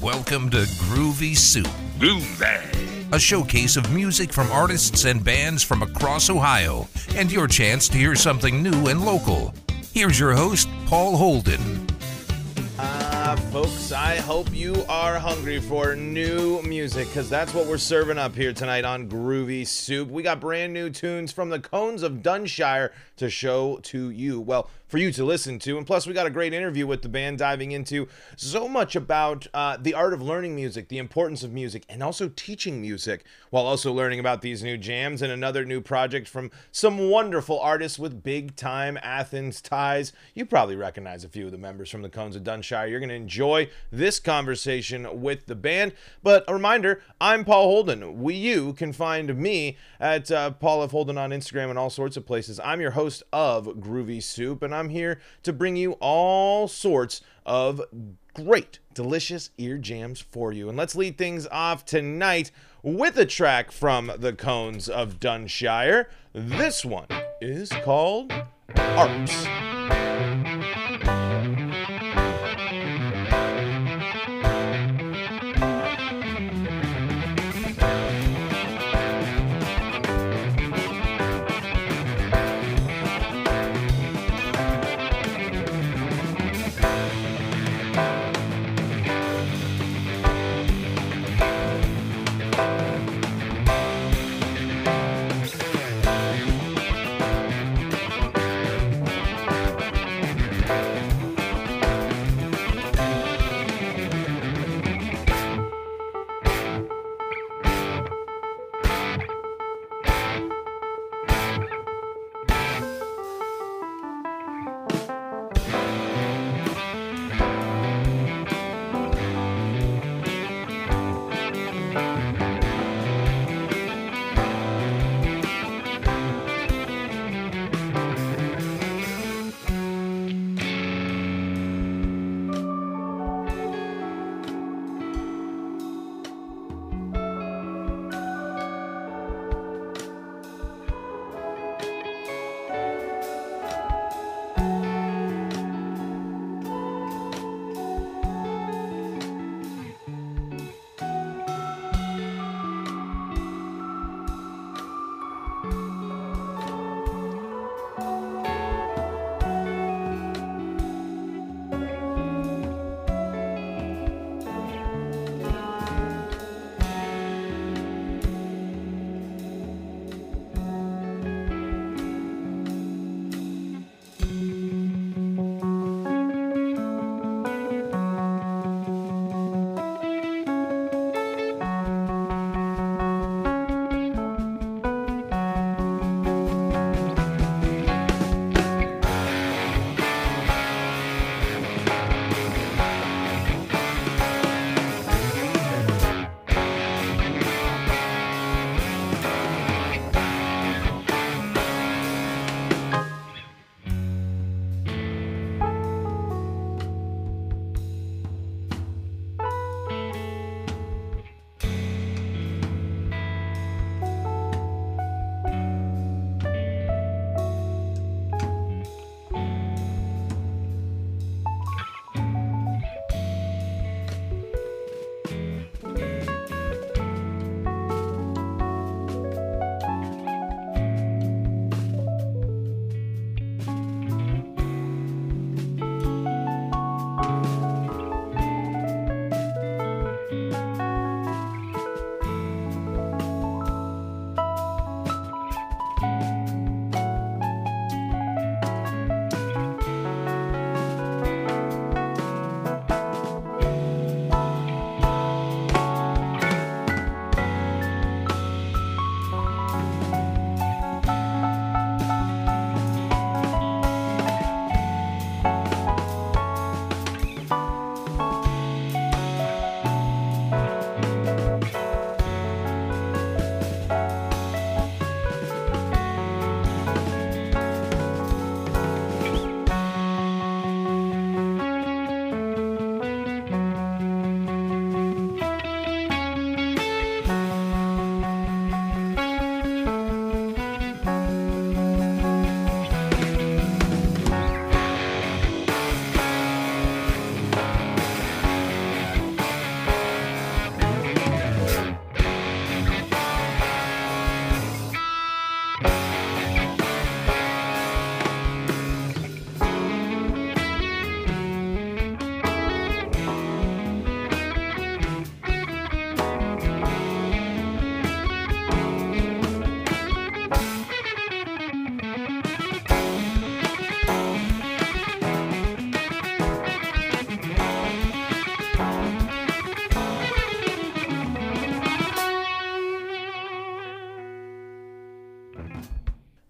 Welcome to Groovy Soup, Groovy. a showcase of music from artists and bands from across Ohio, and your chance to hear something new and local. Here's your host, Paul Holden. Uh, folks, I hope you are hungry for new music because that's what we're serving up here tonight on Groovy Soup. We got brand new tunes from the Cones of Dunshire to show to you. Well, for you to listen to. And plus, we got a great interview with the band diving into so much about uh, the art of learning music, the importance of music, and also teaching music, while also learning about these new jams and another new project from some wonderful artists with big time Athens ties. You probably recognize a few of the members from the Cones of Dunshire. You're going to enjoy this conversation with the band. But a reminder I'm Paul Holden. We, you can find me at uh, Paul F. Holden on Instagram and all sorts of places. I'm your host of Groovy Soup, and I'm here to bring you all sorts of great, delicious ear jams for you. And let's lead things off tonight with a track from the Cones of Dunshire. This one is called Arps.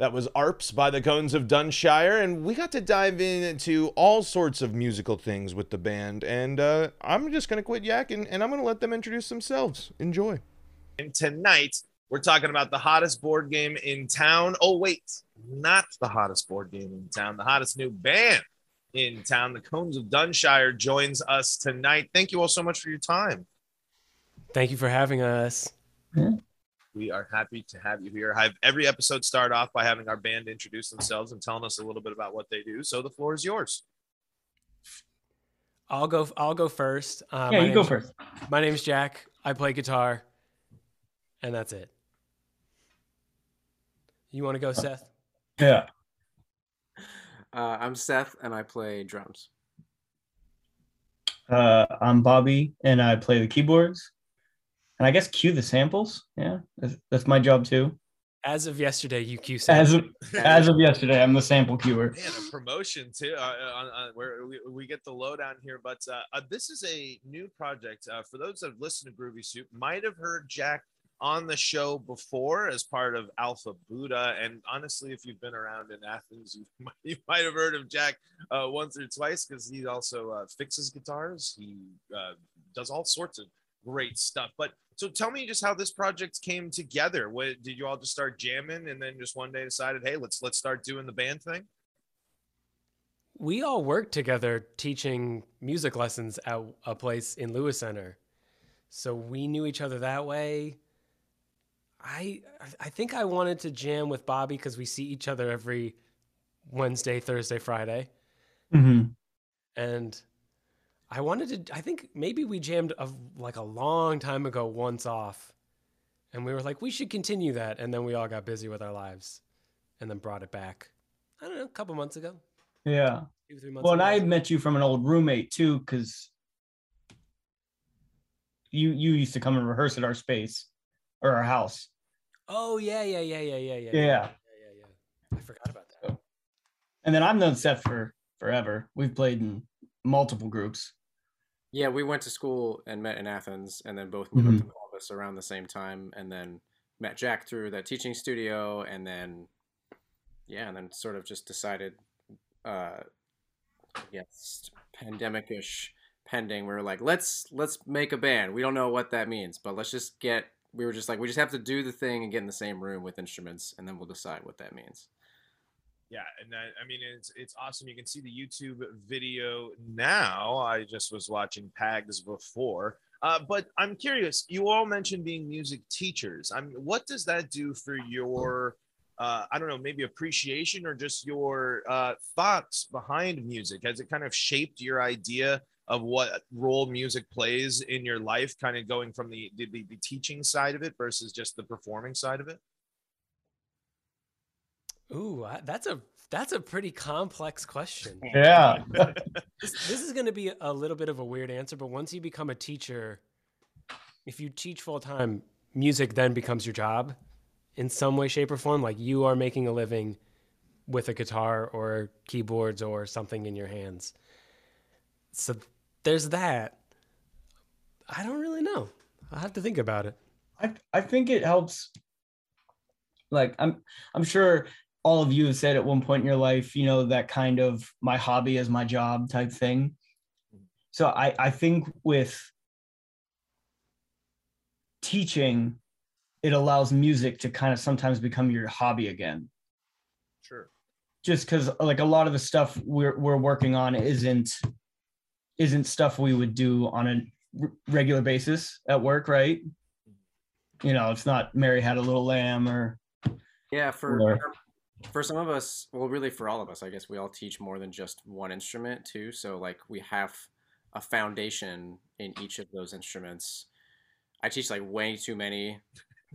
That was ARPS by the Cones of Dunshire, and we got to dive into all sorts of musical things with the band. And uh, I'm just going to quit yakking and I'm going to let them introduce themselves. Enjoy. And tonight, we're talking about the hottest board game in town. Oh, wait, not the hottest board game in town, the hottest new band in town. The Cones of Dunshire joins us tonight. Thank you all so much for your time. Thank you for having us. Yeah. We are happy to have you here. I Have every episode start off by having our band introduce themselves and telling us a little bit about what they do. So the floor is yours. I'll go. I'll go first. Uh, yeah, you go first. My name is Jack. I play guitar, and that's it. You want to go, Seth? Yeah. Uh, I'm Seth, and I play drums. Uh, I'm Bobby, and I play the keyboards and I guess cue the samples. Yeah, that's, that's my job too. As of yesterday, you cue samples. As of, as of yesterday, I'm the sample cuer. Man, a promotion too. Uh, uh, on, on, where we, we get the lowdown here, but uh, uh, this is a new project. Uh, for those that have listened to Groovy Soup, might have heard Jack on the show before as part of Alpha Buddha. And honestly, if you've been around in Athens, you might, you might have heard of Jack uh, once or twice because he also uh, fixes guitars. He uh, does all sorts of great stuff. But so tell me just how this project came together. What did you all just start jamming and then just one day decided, hey, let's let's start doing the band thing? We all worked together teaching music lessons at a place in Lewis Center. So we knew each other that way. I I think I wanted to jam with Bobby because we see each other every Wednesday, Thursday, Friday. Mm-hmm. And I wanted to. I think maybe we jammed a, like a long time ago once off, and we were like, we should continue that. And then we all got busy with our lives, and then brought it back. I don't know, a couple months ago. Yeah. Two, three months. Well, ago. and I met you from an old roommate too, because you you used to come and rehearse at our space or our house. Oh yeah, yeah, yeah, yeah, yeah, yeah. Yeah. Yeah, yeah, yeah. I forgot about that. And then I've known Seth for forever. We've played in multiple groups. Yeah, we went to school and met in Athens, and then both moved mm-hmm. up to Columbus around the same time, and then met Jack through that teaching studio, and then yeah, and then sort of just decided, uh, yes, pandemic-ish pending. We were like, let's let's make a band. We don't know what that means, but let's just get. We were just like, we just have to do the thing and get in the same room with instruments, and then we'll decide what that means. Yeah, and that, I mean it's it's awesome. You can see the YouTube video now. I just was watching Pags before, uh, but I'm curious. You all mentioned being music teachers. I mean, what does that do for your uh, I don't know, maybe appreciation or just your uh, thoughts behind music? Has it kind of shaped your idea of what role music plays in your life, kind of going from the, the, the teaching side of it versus just the performing side of it? Ooh, that's a that's a pretty complex question. Yeah. this, this is going to be a little bit of a weird answer, but once you become a teacher, if you teach full time, music then becomes your job in some way, shape, or form. Like you are making a living with a guitar or keyboards or something in your hands. So there's that. I don't really know. I have to think about it. I I think it helps. Like I'm I'm sure all of you have said at one point in your life, you know, that kind of my hobby is my job type thing. So I, I think with teaching, it allows music to kind of sometimes become your hobby again. Sure. Just because like a lot of the stuff we're we're working on isn't isn't stuff we would do on a regular basis at work, right? You know, it's not Mary had a little lamb or yeah, for or, for some of us, well, really for all of us, I guess we all teach more than just one instrument too. So like we have a foundation in each of those instruments. I teach like way too many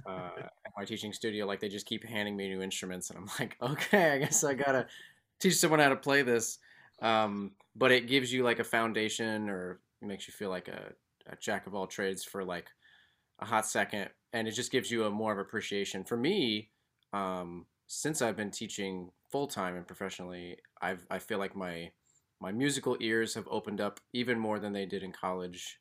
uh, at my teaching studio. Like they just keep handing me new instruments, and I'm like, okay, I guess I gotta teach someone how to play this. Um, but it gives you like a foundation, or makes you feel like a, a jack of all trades for like a hot second, and it just gives you a more of appreciation. For me, um, since I've been teaching full time and professionally, I've I feel like my my musical ears have opened up even more than they did in college,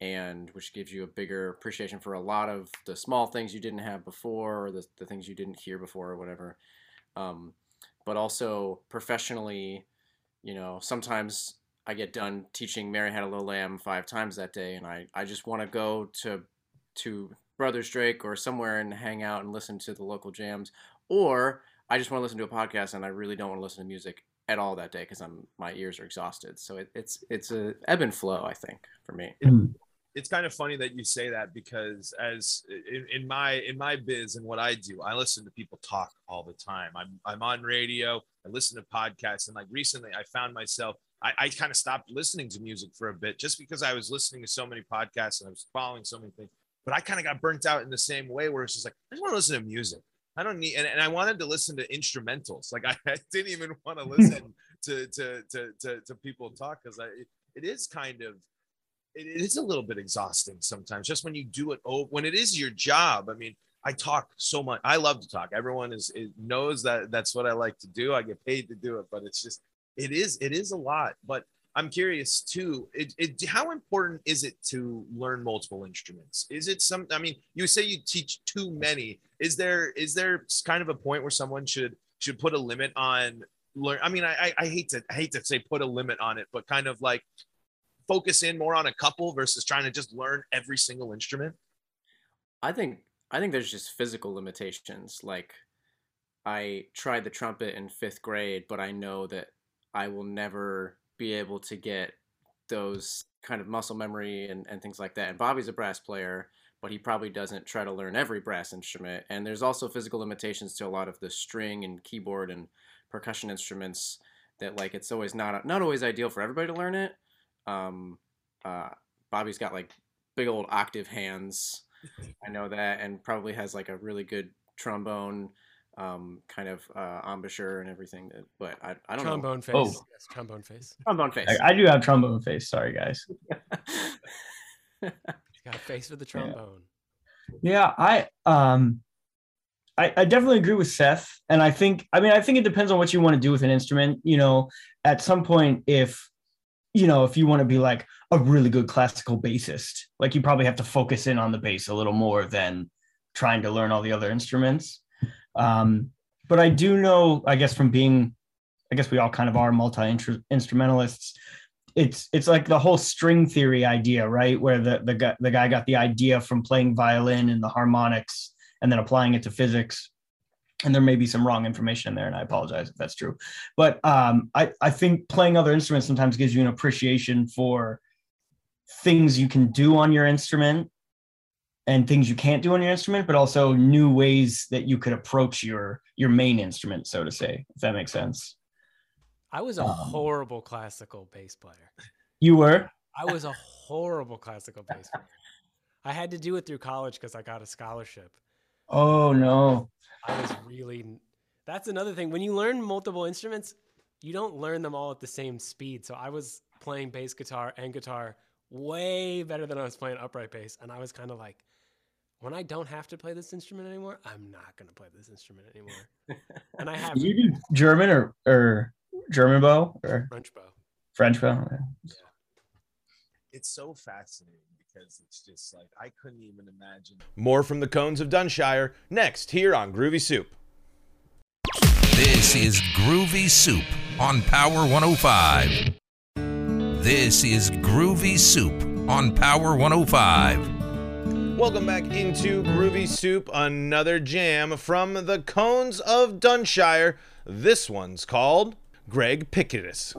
and which gives you a bigger appreciation for a lot of the small things you didn't have before, or the, the things you didn't hear before, or whatever. Um, but also professionally, you know, sometimes I get done teaching Mary Had a Little Lamb five times that day, and I, I just want to go to to Brothers Drake or somewhere and hang out and listen to the local jams, or I just want to listen to a podcast and I really don't want to listen to music at all that day because I'm my ears are exhausted. So it, it's it's a ebb and flow, I think, for me. Hmm. It's kind of funny that you say that because as in, in my in my biz and what I do, I listen to people talk all the time. I'm I'm on radio, I listen to podcasts, and like recently I found myself I, I kind of stopped listening to music for a bit just because I was listening to so many podcasts and I was following so many things. But I kind of got burnt out in the same way where it's just like, I just want to listen to music. I don't need, and, and I wanted to listen to instrumentals. Like I, I didn't even want to listen to, to, to, to, to people talk because I, it, is kind of, it, it is a little bit exhausting sometimes just when you do it over, when it is your job. I mean, I talk so much. I love to talk. Everyone is, is knows that that's what I like to do. I get paid to do it, but it's just, it is, it is a lot, but I'm curious too. It, it, how important is it to learn multiple instruments? Is it some? I mean, you say you teach too many. Is there is there kind of a point where someone should should put a limit on learn? I mean, I I hate to I hate to say put a limit on it, but kind of like focus in more on a couple versus trying to just learn every single instrument. I think I think there's just physical limitations. Like I tried the trumpet in fifth grade, but I know that I will never be able to get those kind of muscle memory and, and things like that. And Bobby's a brass player, but he probably doesn't try to learn every brass instrument. And there's also physical limitations to a lot of the string and keyboard and percussion instruments that like it's always not not always ideal for everybody to learn it. Um, uh, Bobby's got like big old octave hands. I know that, and probably has like a really good trombone um, kind of uh, embouchure and everything. That, but I, I don't trombone know. face. Oh. Yes, trombone face. Trombone face. I, I do have trombone face. Sorry, guys. He's got a face for the trombone. Yeah, I um I, I definitely agree with Seth. And I think I mean I think it depends on what you want to do with an instrument. You know, at some point if you know, if you want to be like a really good classical bassist, like you probably have to focus in on the bass a little more than trying to learn all the other instruments. Um, but I do know, I guess, from being, I guess we all kind of are multi instrumentalists. It's it's like the whole string theory idea, right? Where the the guy the guy got the idea from playing violin and the harmonics, and then applying it to physics. And there may be some wrong information in there, and I apologize if that's true. But um, I I think playing other instruments sometimes gives you an appreciation for things you can do on your instrument and things you can't do on your instrument, but also new ways that you could approach your your main instrument, so to say, if that makes sense. I was a Um, horrible classical bass player. You were? I was a horrible classical bass player. I had to do it through college because I got a scholarship. Oh no. I was really. That's another thing. When you learn multiple instruments, you don't learn them all at the same speed. So I was playing bass guitar and guitar way better than I was playing upright bass, and I was kind of like, when I don't have to play this instrument anymore, I'm not gonna play this instrument anymore. and I have Did you do German or or German bow or French bow. French bow? Yeah. It's so fascinating because it's just like I couldn't even imagine. More from the Cones of Dunshire next here on Groovy Soup. This is Groovy Soup on Power 105. This is Groovy Soup on Power 105. Welcome back into Groovy Soup, another jam from the Cones of Dunshire. This one's called Greg Picketis.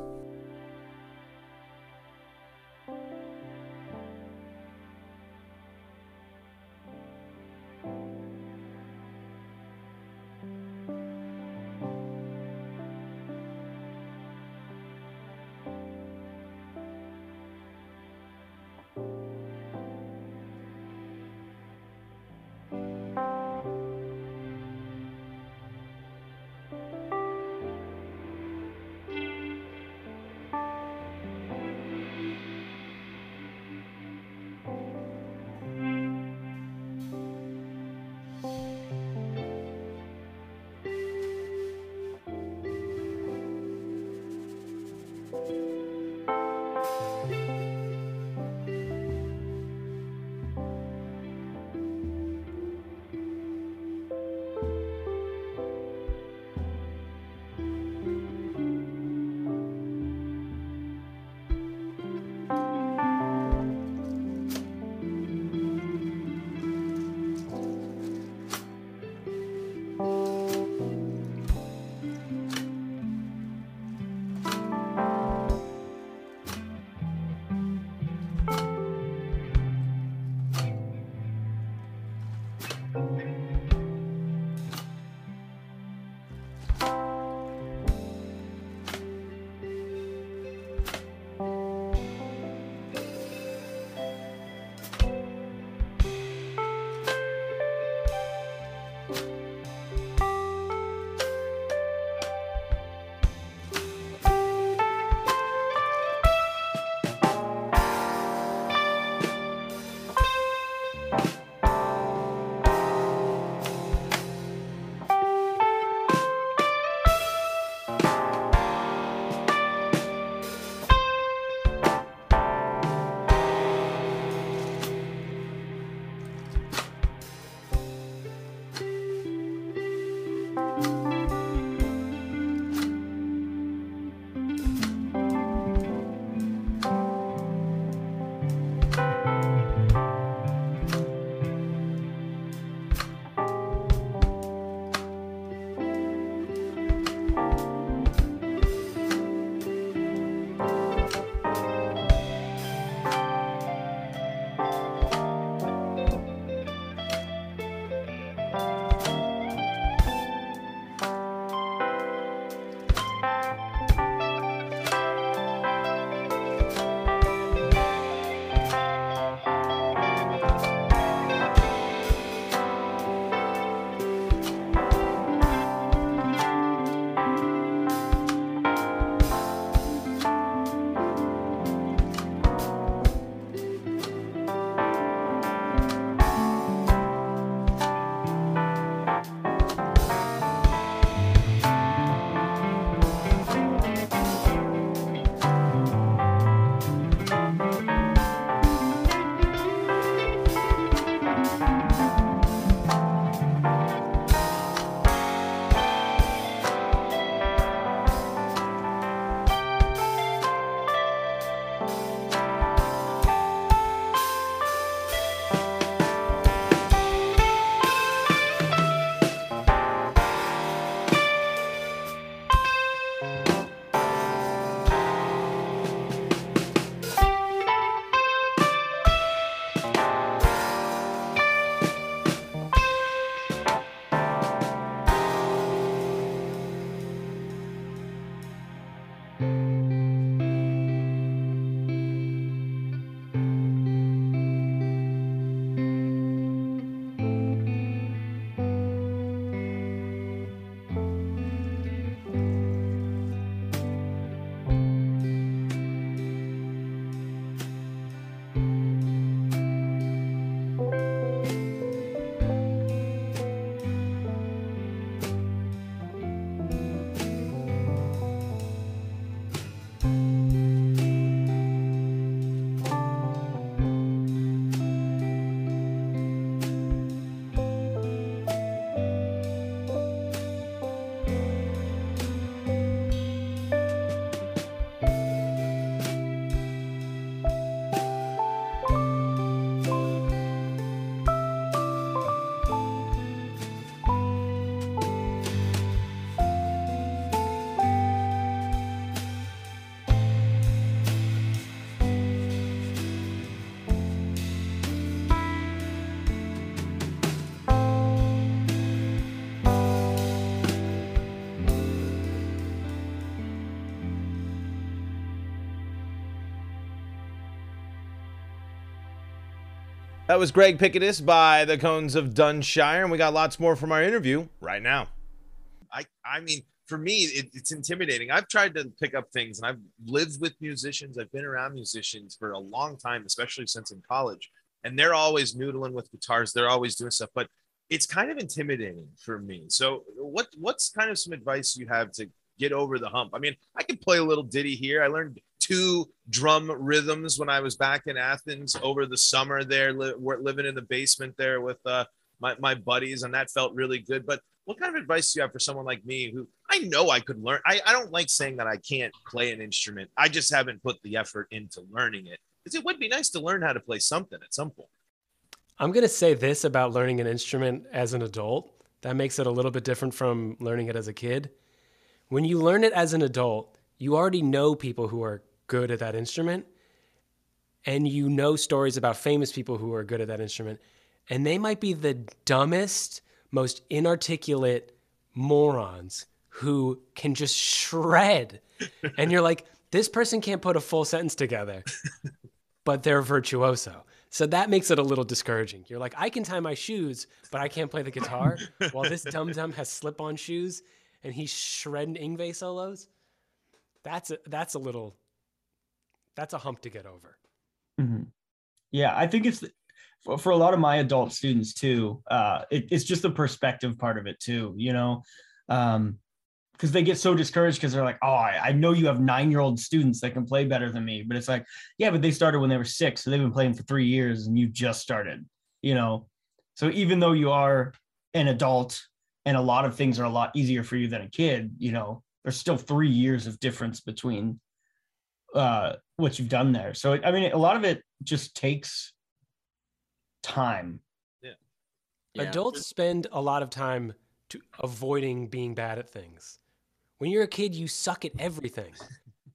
That was Greg Picketis by the Cones of Dunshire, and we got lots more from our interview right now. I I mean, for me, it, it's intimidating. I've tried to pick up things, and I've lived with musicians. I've been around musicians for a long time, especially since in college, and they're always noodling with guitars. They're always doing stuff, but it's kind of intimidating for me. So, what what's kind of some advice you have to get over the hump? I mean, I can play a little ditty here. I learned two drum rhythms when I was back in Athens over the summer there, li- living in the basement there with uh, my, my buddies, and that felt really good. But what kind of advice do you have for someone like me who I know I could learn? I, I don't like saying that I can't play an instrument. I just haven't put the effort into learning it because it would be nice to learn how to play something at some point. I'm going to say this about learning an instrument as an adult that makes it a little bit different from learning it as a kid. When you learn it as an adult, you already know people who are good at that instrument and you know stories about famous people who are good at that instrument and they might be the dumbest most inarticulate morons who can just shred. And you're like this person can't put a full sentence together. But they're virtuoso. So that makes it a little discouraging. You're like i can tie my shoes but i can't play the guitar while this dum dum has slip on shoes and he's shredding Yngwie solos. That's a, that's a little that's a hump to get over. Mm-hmm. Yeah, I think it's for, for, a lot of my adult students too. Uh, it, it's just the perspective part of it too, you know, because um, they get so discouraged because they're like, oh, I, I know you have nine year old students that can play better than me, but it's like, yeah, but they started when they were six, so they've been playing for three years, and you just started, you know. So even though you are an adult and a lot of things are a lot easier for you than a kid, you know, there's still three years of difference between uh, what you've done there. So I mean, a lot of it just takes time. Yeah. yeah. Adults spend a lot of time to avoiding being bad at things. When you're a kid, you suck at everything.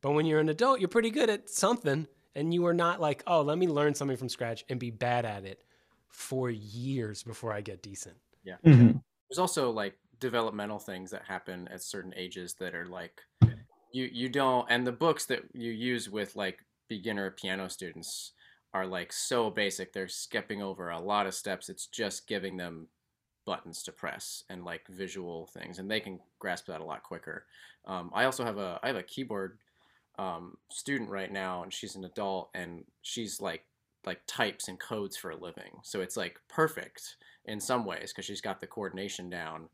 but when you're an adult, you're pretty good at something and you are not like, "Oh, let me learn something from scratch and be bad at it for years before I get decent." Yeah. Mm-hmm. There's also like developmental things that happen at certain ages that are like you you don't and the books that you use with like beginner piano students are like so basic they're skipping over a lot of steps it's just giving them buttons to press and like visual things and they can grasp that a lot quicker. Um, i also have a i have a keyboard um, student right now and she's an adult and she's like like types and codes for a living so it's like perfect in some ways because she's got the coordination down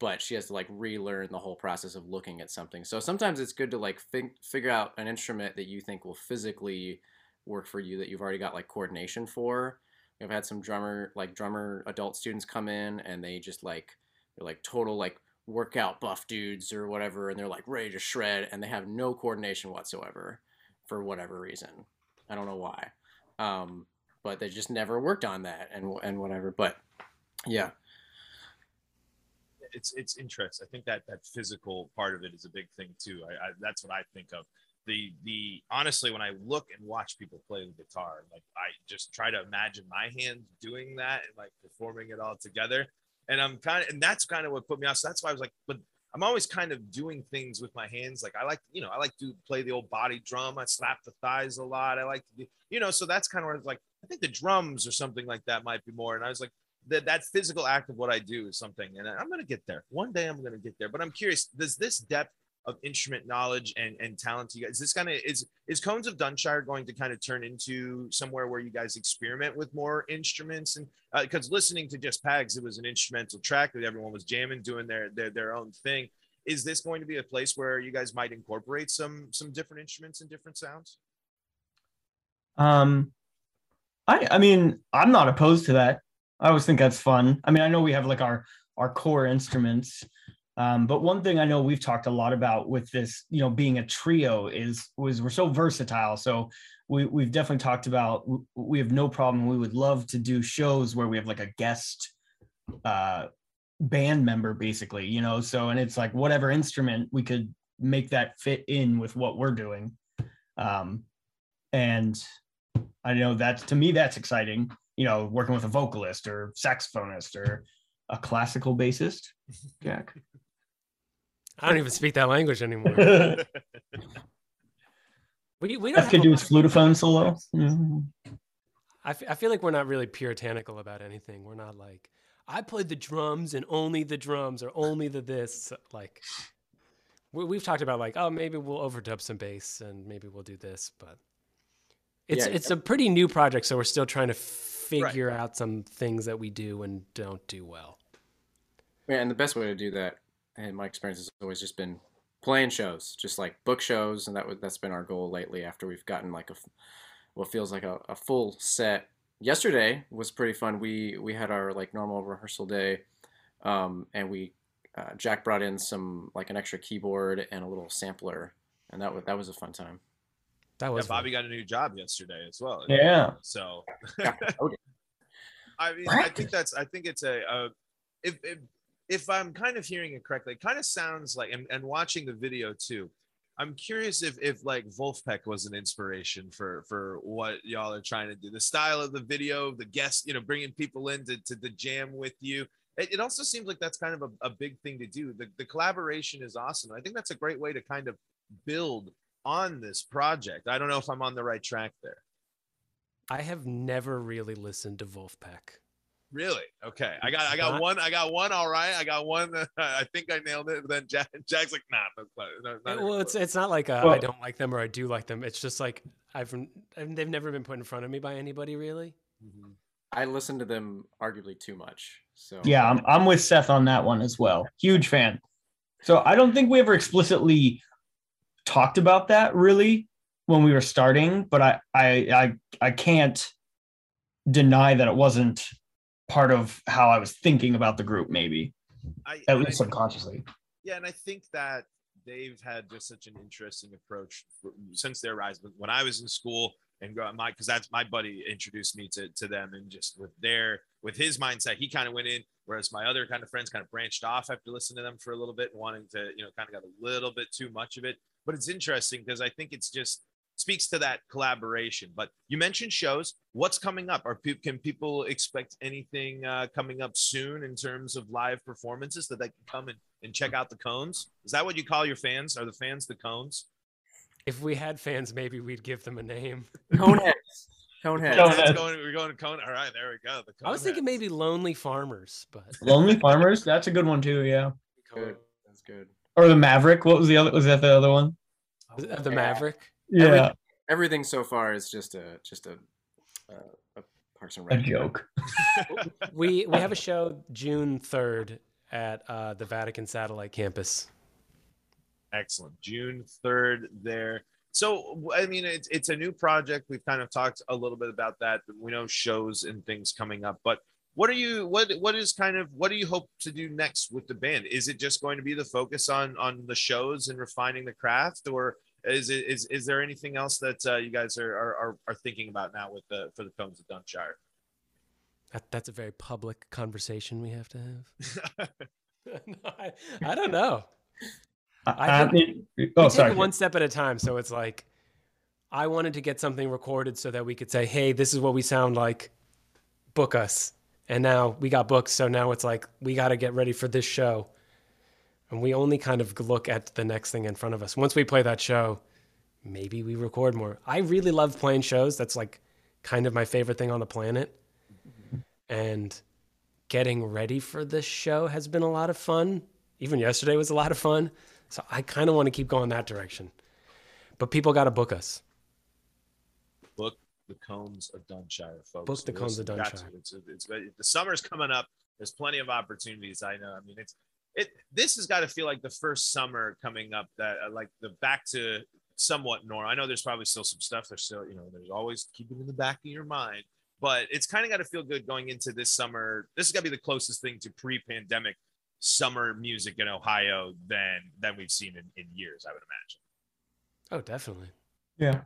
but she has to like relearn the whole process of looking at something. So sometimes it's good to like figure out an instrument that you think will physically work for you that you've already got like coordination for. I've had some drummer like drummer adult students come in and they just like they're like total like workout buff dudes or whatever and they're like ready to shred and they have no coordination whatsoever for whatever reason. I don't know why. Um, but they just never worked on that and and whatever. But yeah, it's it's interest. I think that that physical part of it is a big thing too. I, I that's what I think of. The the honestly, when I look and watch people play the guitar, like I just try to imagine my hands doing that and like performing it all together. And I'm kind of and that's kind of what put me off. So that's why I was like, but I'm always kind of doing things with my hands. Like I like, you know, I like to play the old body drum. I slap the thighs a lot. I like to, do, you know, so that's kind of where it's like, I think the drums or something like that might be more. And I was like, that that physical act of what I do is something, and I'm gonna get there. One day I'm gonna get there. But I'm curious, does this depth of instrument knowledge and, and talent to you guys, is this kind of is is Cones of Dunshire going to kind of turn into somewhere where you guys experiment with more instruments? And because uh, listening to just Pags, it was an instrumental track that everyone was jamming, doing their their their own thing. Is this going to be a place where you guys might incorporate some some different instruments and different sounds? Um, I I mean I'm not opposed to that. I always think that's fun. I mean, I know we have like our our core instruments, um, but one thing I know we've talked a lot about with this, you know, being a trio is was we're so versatile. So we we've definitely talked about we have no problem. We would love to do shows where we have like a guest uh, band member, basically, you know. So and it's like whatever instrument we could make that fit in with what we're doing, um, and I know that to me that's exciting you know, working with a vocalist or saxophonist or a classical bassist. Jack. I don't even speak that language anymore. we we don't could do his flutophone solo. Mm-hmm. I, f- I feel like we're not really puritanical about anything. We're not like I played the drums and only the drums or only the this. Like we, we've talked about like oh maybe we'll overdub some bass and maybe we'll do this, but it's Yeah. it's a pretty new project, so we're still trying to figure out some things that we do and don't do well. Yeah, and the best way to do that, in my experience, has always just been playing shows, just like book shows, and that was that's been our goal lately. After we've gotten like a what feels like a, a full set. Yesterday was pretty fun. We we had our like normal rehearsal day, um, and we uh, Jack brought in some like an extra keyboard and a little sampler, and that was that was a fun time. That was fun. Bobby got a new job yesterday as well. Yeah. So I mean, I think that's I think it's a, a if, if if I'm kind of hearing it correctly, it kind of sounds like and, and watching the video too. I'm curious if if like Vulfpeck was an inspiration for for what y'all are trying to do. The style of the video, the guests, you know, bringing people in to, to the jam with you. It, it also seems like that's kind of a, a big thing to do. The, the collaboration is awesome. I think that's a great way to kind of build on this project. I don't know if I'm on the right track there. I have never really listened to Vulfpeck. Really? Okay. I got I got Not- one. I got one. All right. I got one. I think I nailed it. But then Jack, Jack's like, nah. No, no, not well, it's it's not like uh, I don't like them or I do like them. It's just like I've, I've they've never been put in front of me by anybody really. Mhm. I listen to them arguably too much. So Yeah, I'm, I'm with Seth on that one as well. Huge fan. So I don't think we ever explicitly talked about that really when we were starting, but I I I, I can't deny that it wasn't part of how I was thinking about the group, maybe I, at and I- least subconsciously. Yeah, and I think that they've had just such an interesting approach for, since their rise. But when I was in school and go my because that's my buddy introduced me to to them, and just with their with his mindset, he kind of went in. Whereas my other kind of friends kind of branched off after listening to them for a little bit, and wanting to you know kind of got a little bit too much of it. But it's interesting because I think it's just speaks to that collaboration. But you mentioned shows. What's coming up? Are pe- can people expect anything uh, coming up soon in terms of live performances that they can come and, and check out the cones? Is that what you call your fans? Are the fans the cones? If we had fans, maybe we'd give them a name. Coneheads. Coneheads. Coneheads. Going, we're going to cone. All right, there we go. The I was thinking Coneheads. maybe Lonely Farmers, but Lonely Farmers, that's a good one too, yeah. Good. That's good. Or the Maverick. What was the other was that the other one? the, the Maverick. Yeah, Everything- Everything so far is just a just a, uh, a Parks and a joke. We we have a show June third at uh, the Vatican Satellite Campus. Excellent. June 3rd there. So, I mean, it's, it's a new project. We've kind of talked a little bit about that. We know shows and things coming up, but what are you, what, what is kind of, what do you hope to do next with the band? Is it just going to be the focus on, on the shows and refining the craft or is it, is, is there anything else that uh, you guys are, are, are, are thinking about now with the, for the Cones of Dunshire? That, that's a very public conversation we have to have. no, I, I don't know. I I, think- mean- oh, we sorry. take it one step at a time. So it's like I wanted to get something recorded so that we could say, "Hey, this is what we sound like. Book us." And now we got booked, so now it's like we got to get ready for this show. And we only kind of look at the next thing in front of us. Once we play that show, maybe we record more. I really love playing shows. That's like kind of my favorite thing on the planet. And getting ready for this show has been a lot of fun. Even yesterday was a lot of fun. So I kind of want to keep going that direction. But people got to book us. Book the cones of Dunshire, folks. Book the Cones of Listen, got to. Dunshire. It's, it's, the summer's coming up. There's plenty of opportunities. I know. I mean, it's it. This has got to feel like the first summer coming up that uh, like the back to somewhat normal. I know there's probably still some stuff. There's still you know there's always keeping in the back of your mind. But it's kind of got to feel good going into this summer. This is got to be the closest thing to pre-pandemic summer music in Ohio than than we've seen in, in years. I would imagine. Oh, definitely. Yeah.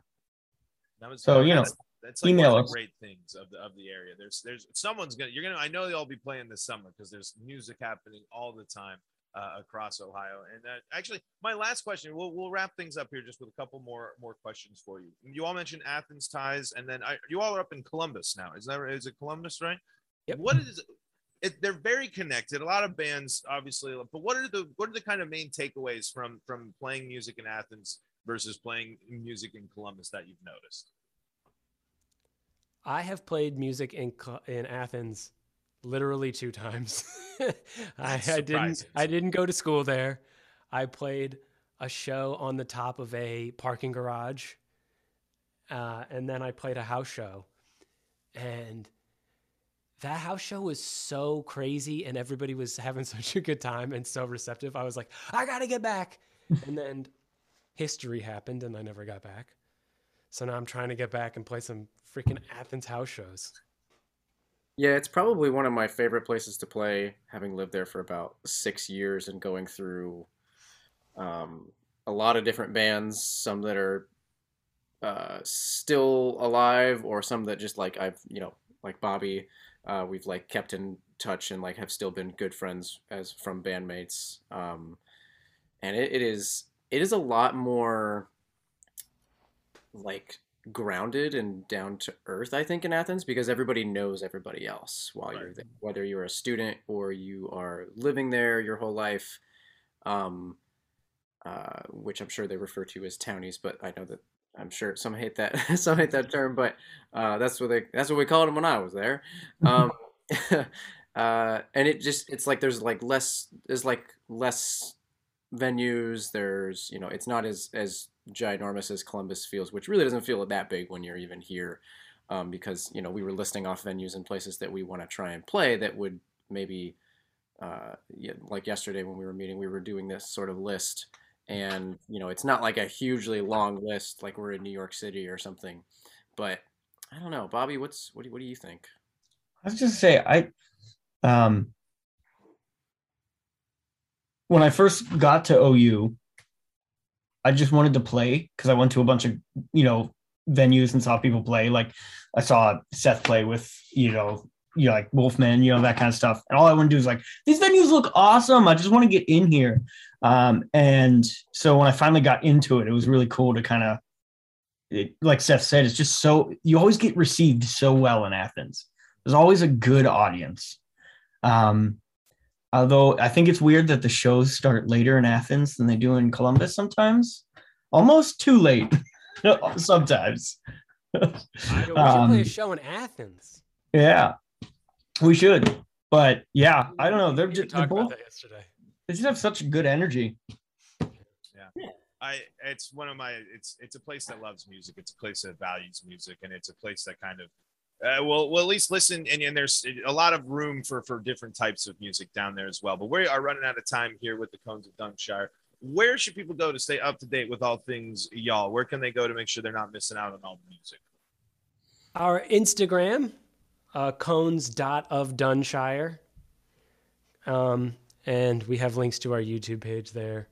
That was So, you know, that's, like email one of the great things of the of the area. There's there's someone's gonna you're gonna I know they'll be playing this summer because there's music happening all the time uh, across Ohio. And uh, actually, my last question we'll we'll wrap things up here just with a couple more more questions for you. You all mentioned Athens ties, and then I, you all are up in Columbus now. Is that is it Columbus right? Yep. What is it, they're very connected. A lot of bands, obviously, but what are the what are the kind of main takeaways from from playing music in Athens versus playing music in Columbus that you've noticed? I have played music in in Athens literally two times. I, I didn't. I didn't go to school there. I played a show on the top of a parking garage, uh, and then I played a house show, and that house show was so crazy, and everybody was having such a good time and so receptive. I was like, I gotta get back, and then history happened, and I never got back. So now I'm trying to get back and play some freaking Athens house shows. Yeah, it's probably one of my favorite places to play, having lived there for about six years and going through um, a lot of different bands, some that are uh, still alive, or some that just like I've, you know, like Bobby, uh, we've like kept in touch and like have still been good friends as from bandmates. Um, and it, it is it is a lot more like grounded and down to earth i think in athens because everybody knows everybody else while you're there whether you're a student or you are living there your whole life um, uh, which i'm sure they refer to as townies but i know that i'm sure some hate that some hate that term but uh, that's what they that's what we called them when i was there. Um, uh, and it just it's like there's like less there's like less venues there's you know it's not as as ginormous as columbus feels which really doesn't feel that big when you're even here um, because you know we were listing off venues and places that we want to try and play that would maybe uh, like yesterday when we were meeting we were doing this sort of list. And you know it's not like a hugely long list like we're in new york city or something but i don't know. Bobby what's what do, what do you think? I was just say I um when I first got to OU, I just wanted to play because I went to a bunch of you know venues and saw people play. Like I saw Seth play with you know you know like Wolfman, you know that kind of stuff. And all I want to do is like these venues look awesome. I just want to get in here. Um, and so when I finally got into it, it was really cool to kind of it, like Seth said, it's just so you always get received so well in Athens. There's always a good audience. Um, although I think it's weird that the shows start later in Athens than they do in Columbus sometimes. Almost too late sometimes. I we should play Um, a show in Athens. Yeah, we should. But yeah, I don't know. They're We just talked they're about both, that yesterday. they just have such good energy. Yeah. I it's one of my it's it's a place that loves music. It's a place that values music, and it's a place that kind of uh, will at least listen. And, and there's a lot of room for for different types of music down there as well. But we are running out of time here with the Cones of Dunshire. Where should people go to stay up to date with all things y'all? Where can they go to make sure they're not missing out on all the music? Our Instagram, uh, of Dunshire. Um, and we have links to our YouTube page there.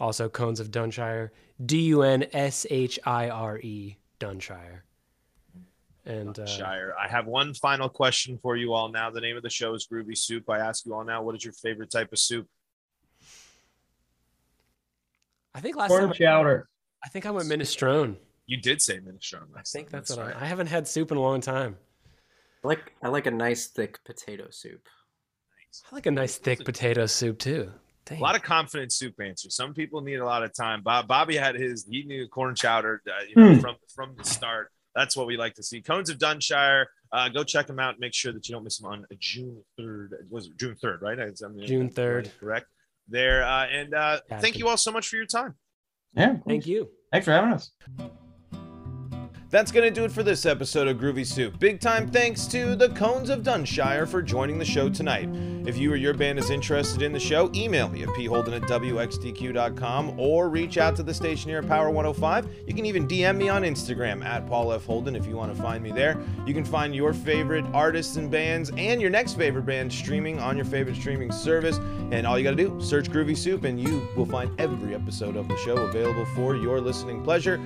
Also, Cones of Dunshire, D U N S H I R E, Dunshire. And uh, Shire. I have one final question for you all now. The name of the show is Groovy Soup. I ask you all now, what is your favorite type of soup? I think last Corn time chowder. I think I went minestrone. You did say minestrone. I think time. that's, what right. I, I haven't had soup in a long time. I like I like a nice thick potato soup. I like a nice thick potato soup too. Dang. A lot of confident soup answers. Some people need a lot of time. Bob, Bobby had his. He knew corn chowder uh, you know, Hmm. from from the start. That's what we like to see. Cones of Dunshire. Uh, go check them out. Make sure that you don't miss them on June third. Was June third? Right? I- I mean, June 3rd. Correct. There. Uh, and uh, Yeah, thank you all so much for your time. Yeah. Thank you. Thanks for having us. That's going to do it for this episode of Groovy Soup. Big time thanks to the Cones of Dunshire for joining the show tonight. If you or your band is interested in the show, email me at pholden at wxtq.com or reach out to the station here at Power 105. You can even DM me on Instagram at Paul F. Holden if you want to find me there. You can find your favorite artists and bands and your next favorite band streaming on your favorite streaming service. And all you got to do, search Groovy Soup, and you will find every episode of the show available for your listening pleasure.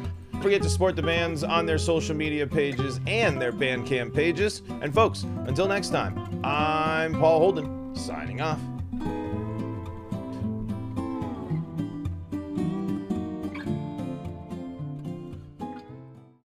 Forget to support the bands on their social media pages and their Bandcamp pages. And folks, until next time, I'm Paul Holden, signing off.